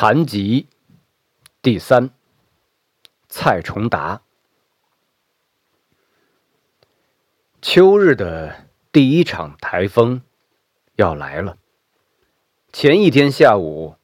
残疾第三，蔡崇达。秋日的第一场台风要来了。前一天下午，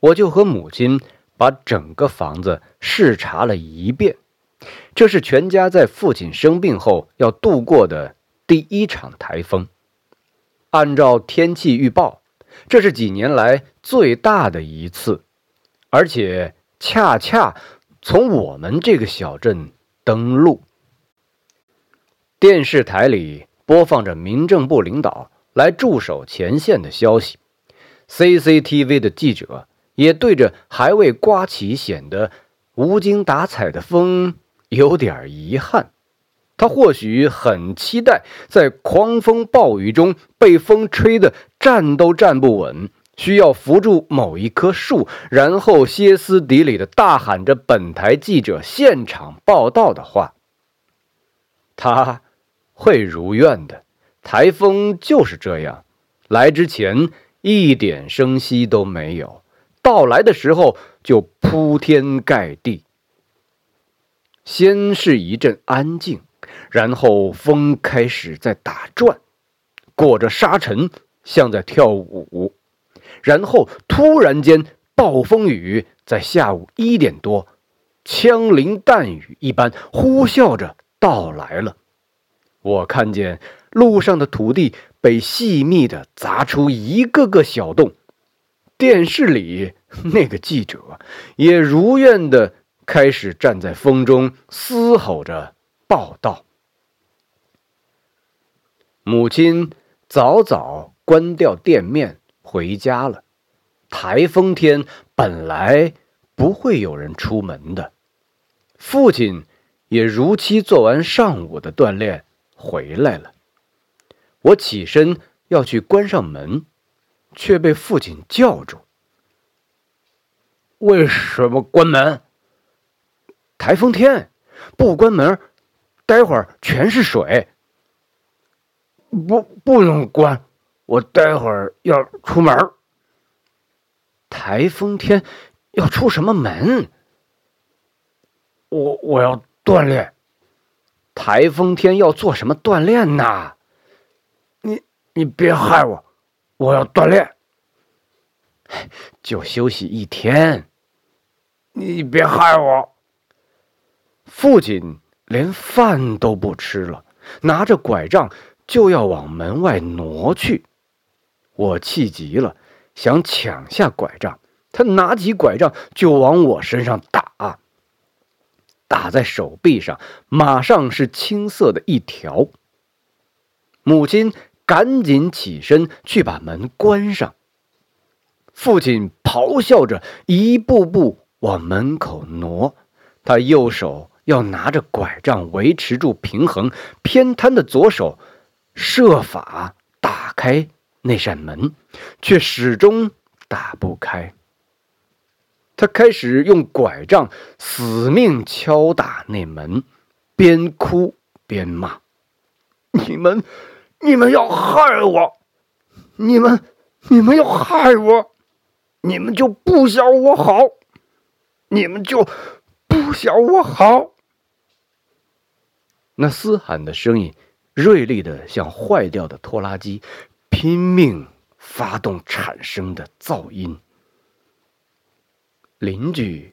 我就和母亲把整个房子视察了一遍。这是全家在父亲生病后要度过的第一场台风。按照天气预报。这是几年来最大的一次，而且恰恰从我们这个小镇登陆。电视台里播放着民政部领导来驻守前线的消息，CCTV 的记者也对着还未刮起、显得无精打采的风有点遗憾。他或许很期待在狂风暴雨中被风吹得站都站不稳，需要扶住某一棵树，然后歇斯底里的大喊着“本台记者现场报道”的话。他会如愿的。台风就是这样，来之前一点声息都没有，到来的时候就铺天盖地。先是一阵安静。然后风开始在打转，裹着沙尘，像在跳舞。然后突然间，暴风雨在下午一点多，枪林弹雨一般呼啸着到来了。我看见路上的土地被细密的砸出一个个小洞，电视里那个记者也如愿的开始站在风中嘶吼着报道。母亲早早关掉店面回家了。台风天本来不会有人出门的。父亲也如期做完上午的锻炼回来了。我起身要去关上门，却被父亲叫住：“为什么关门？台风天不关门，待会儿全是水。”不，不能关，我待会儿要出门。台风天要出什么门？我我要锻炼。台风天要做什么锻炼呢？你你别害我，我要锻炼。就休息一天。你别害我。父亲连饭都不吃了，拿着拐杖。就要往门外挪去，我气急了，想抢下拐杖。他拿起拐杖就往我身上打，打在手臂上，马上是青色的一条。母亲赶紧起身去把门关上。父亲咆哮着，一步步往门口挪，他右手要拿着拐杖维持住平衡，偏瘫的左手。设法打开那扇门，却始终打不开。他开始用拐杖死命敲打那门，边哭边骂：“你们，你们要害我！你们，你们要害我！你们就不想我好！你们就不想我好！”那嘶喊的声音。锐利的，像坏掉的拖拉机，拼命发动产生的噪音。邻居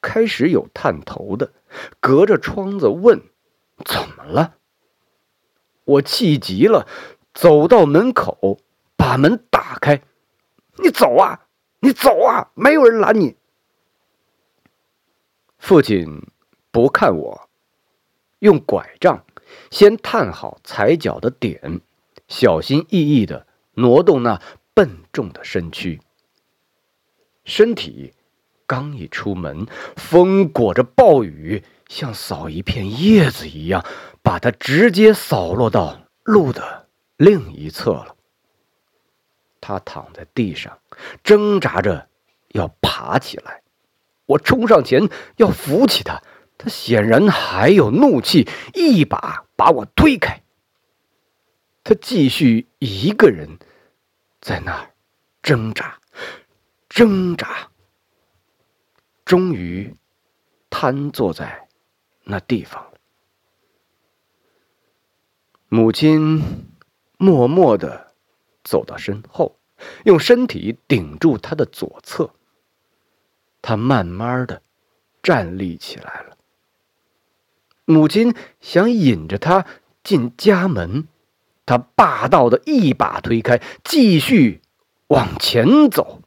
开始有探头的，隔着窗子问：“怎么了？”我气急了，走到门口，把门打开：“你走啊，你走啊，没有人拦你。”父亲不看我，用拐杖。先探好踩脚的点，小心翼翼的挪动那笨重的身躯。身体刚一出门，风裹着暴雨，像扫一片叶子一样，把它直接扫落到路的另一侧了。他躺在地上，挣扎着要爬起来。我冲上前要扶起他。他显然还有怒气，一把把我推开。他继续一个人在那儿挣扎、挣扎、终于瘫坐在那地方。母亲默默的走到身后，用身体顶住他的左侧。他慢慢的站立起来了。母亲想引着他进家门，他霸道的一把推开，继续往前走。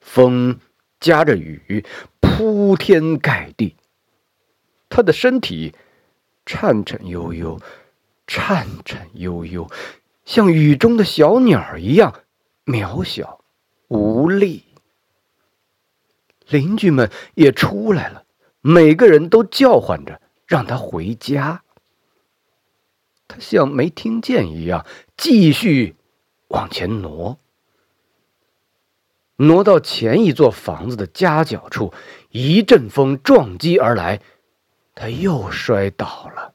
风夹着雨，铺天盖地。他的身体颤颤悠悠，颤颤悠悠，像雨中的小鸟一样渺小无力。邻居们也出来了，每个人都叫唤着让他回家。他像没听见一样，继续往前挪。挪到前一座房子的夹角处，一阵风撞击而来，他又摔倒了。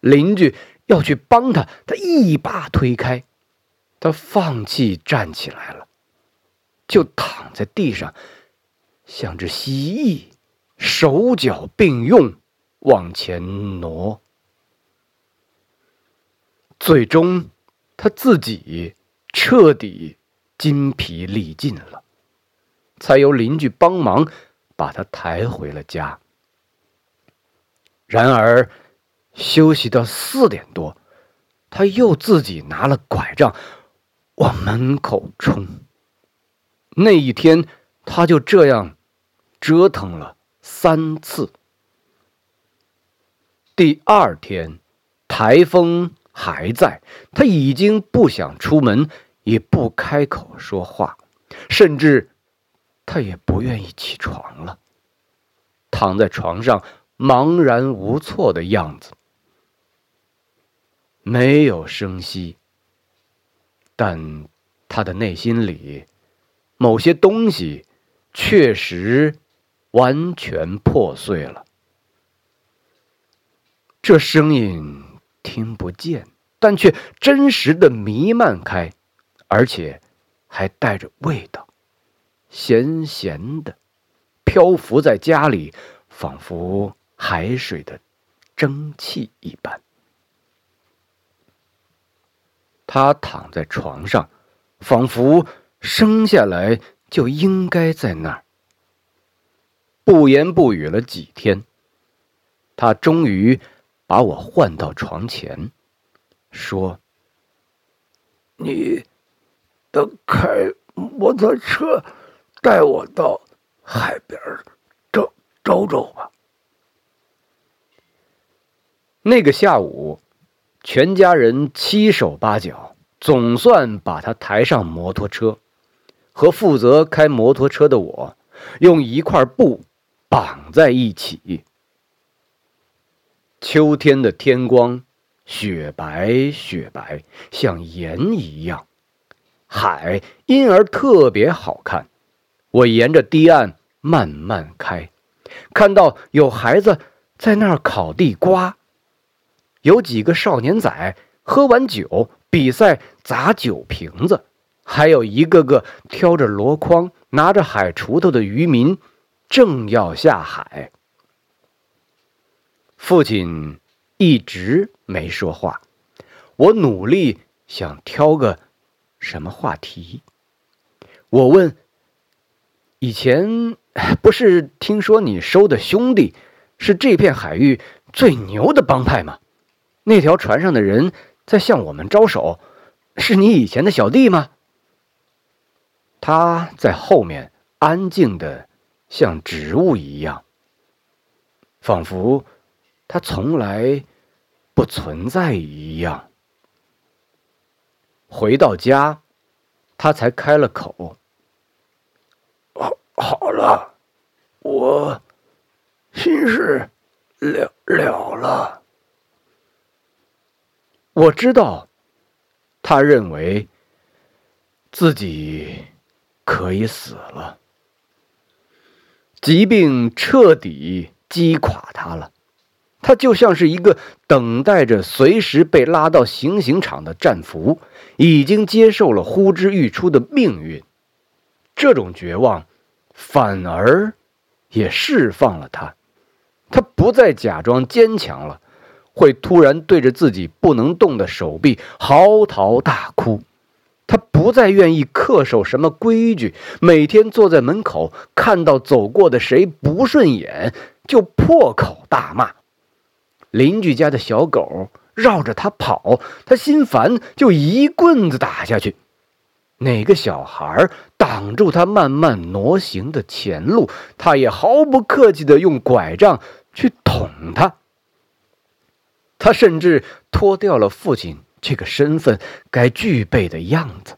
邻居要去帮他，他一把推开，他放弃站起来了，就躺在地上，像只蜥蜴，手脚并用往前挪。最终，他自己彻底。筋疲力尽了，才由邻居帮忙把他抬回了家。然而，休息到四点多，他又自己拿了拐杖往门口冲。那一天，他就这样折腾了三次。第二天，台风还在，他已经不想出门。也不开口说话，甚至他也不愿意起床了，躺在床上茫然无措的样子，没有声息。但他的内心里，某些东西确实完全破碎了。这声音听不见，但却真实的弥漫开。而且还带着味道，咸咸的，漂浮在家里，仿佛海水的蒸汽一般。他躺在床上，仿佛生下来就应该在那儿。不言不语了几天，他终于把我唤到床前，说：“你。”得开摩托车带我到海边走走走吧。那个下午，全家人七手八脚，总算把他抬上摩托车，和负责开摩托车的我用一块布绑在一起。秋天的天光，雪白雪白，像盐一样。海因而特别好看。我沿着堤岸慢慢开，看到有孩子在那儿烤地瓜，有几个少年仔喝完酒比赛砸酒瓶子，还有一个个挑着箩筐、拿着海锄头的渔民正要下海。父亲一直没说话，我努力想挑个。什么话题？我问。以前不是听说你收的兄弟是这片海域最牛的帮派吗？那条船上的人在向我们招手，是你以前的小弟吗？他在后面安静的像植物一样，仿佛他从来不存在一样。回到家，他才开了口：“好，好了，我心事了了了。”我知道，他认为自己可以死了，疾病彻底击垮他了。他就像是一个等待着随时被拉到行刑场的战俘，已经接受了呼之欲出的命运。这种绝望反而也释放了他。他不再假装坚强了，会突然对着自己不能动的手臂嚎啕大哭。他不再愿意恪守什么规矩，每天坐在门口，看到走过的谁不顺眼就破口大骂。邻居家的小狗绕着他跑，他心烦就一棍子打下去。哪个小孩挡住他慢慢挪行的前路，他也毫不客气地用拐杖去捅他。他甚至脱掉了父亲这个身份该具备的样子，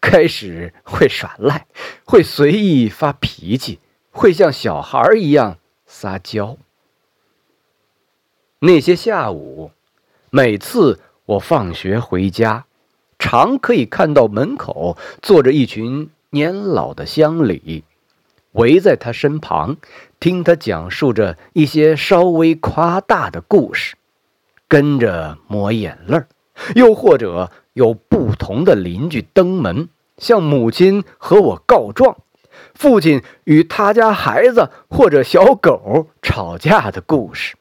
开始会耍赖，会随意发脾气，会像小孩一样撒娇。那些下午，每次我放学回家。常可以看到门口坐着一群年老的乡里，围在他身旁，听他讲述着一些稍微夸大的故事，跟着抹眼泪儿；又或者有不同的邻居登门，向母亲和我告状，父亲与他家孩子或者小狗吵架的故事。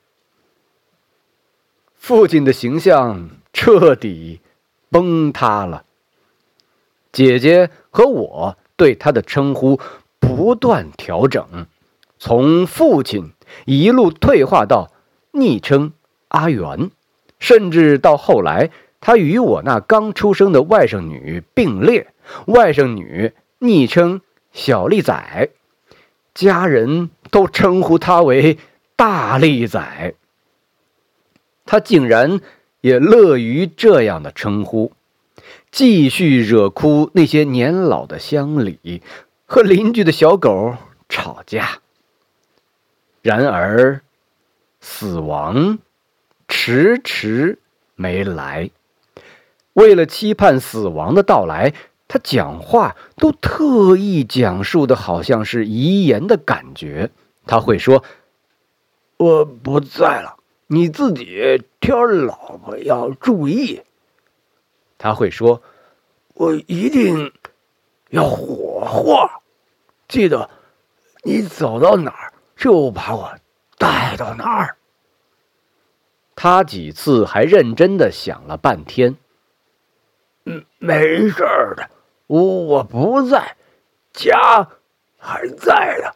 父亲的形象彻底。崩塌了。姐姐和我对他的称呼不断调整，从父亲一路退化到昵称阿元，甚至到后来，他与我那刚出生的外甥女并列，外甥女昵称小丽仔，家人都称呼他为大力仔。他竟然。也乐于这样的称呼，继续惹哭那些年老的乡里和邻居的小狗吵架。然而，死亡迟迟没来。为了期盼死亡的到来，他讲话都特意讲述的好像是遗言的感觉。他会说：“我不在了。”你自己挑老婆要注意。他会说：“我一定要火化，记得你走到哪儿就把我带到哪儿。”他几次还认真的想了半天。嗯，没事的，我我不在，家还在的。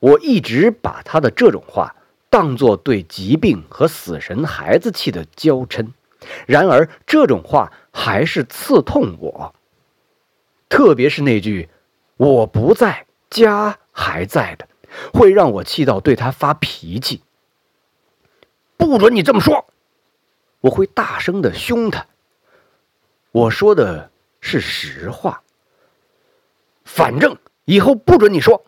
我一直把他的这种话。当做对疾病和死神孩子气的娇嗔，然而这种话还是刺痛我。特别是那句“我不在，家还在”的，会让我气到对他发脾气。不准你这么说！我会大声的凶他。我说的是实话。反正以后不准你说。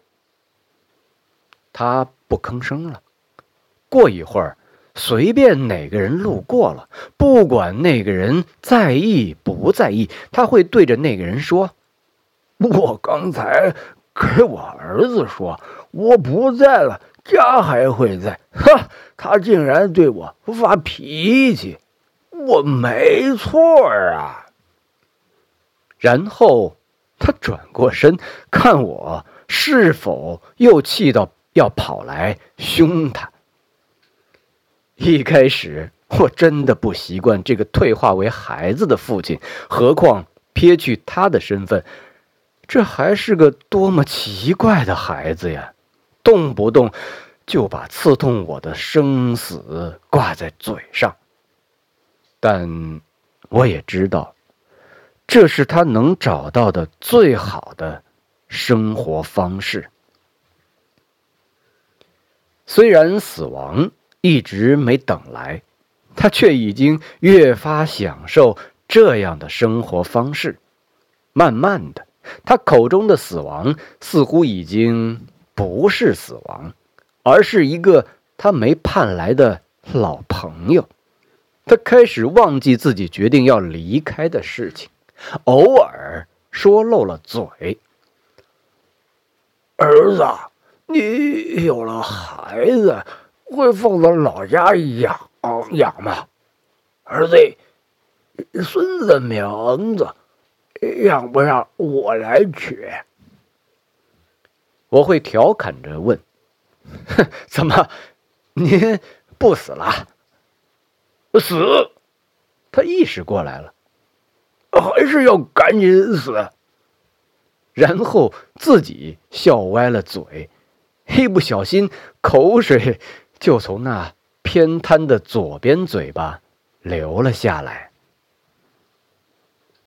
他不吭声了。过一会儿，随便哪个人路过了，不管那个人在意不在意，他会对着那个人说：“我刚才给我儿子说，我不在了，家还会在。哈，他竟然对我发脾气，我没错啊。”然后他转过身看我，是否又气到要跑来凶他。一开始我真的不习惯这个退化为孩子的父亲，何况撇去他的身份，这还是个多么奇怪的孩子呀！动不动就把刺痛我的生死挂在嘴上。但我也知道，这是他能找到的最好的生活方式。虽然死亡。一直没等来，他却已经越发享受这样的生活方式。慢慢的，他口中的死亡似乎已经不是死亡，而是一个他没盼来的老朋友。他开始忘记自己决定要离开的事情，偶尔说漏了嘴：“儿子，你有了孩子。”会放到老家养养吗？儿子，孙子名字让不让我来取？我会调侃着问：“哼，怎么，您不死了？死？”他意识过来了，还是要赶紧死。然后自己笑歪了嘴，一不小心口水就从那偏瘫的左边嘴巴流了下来。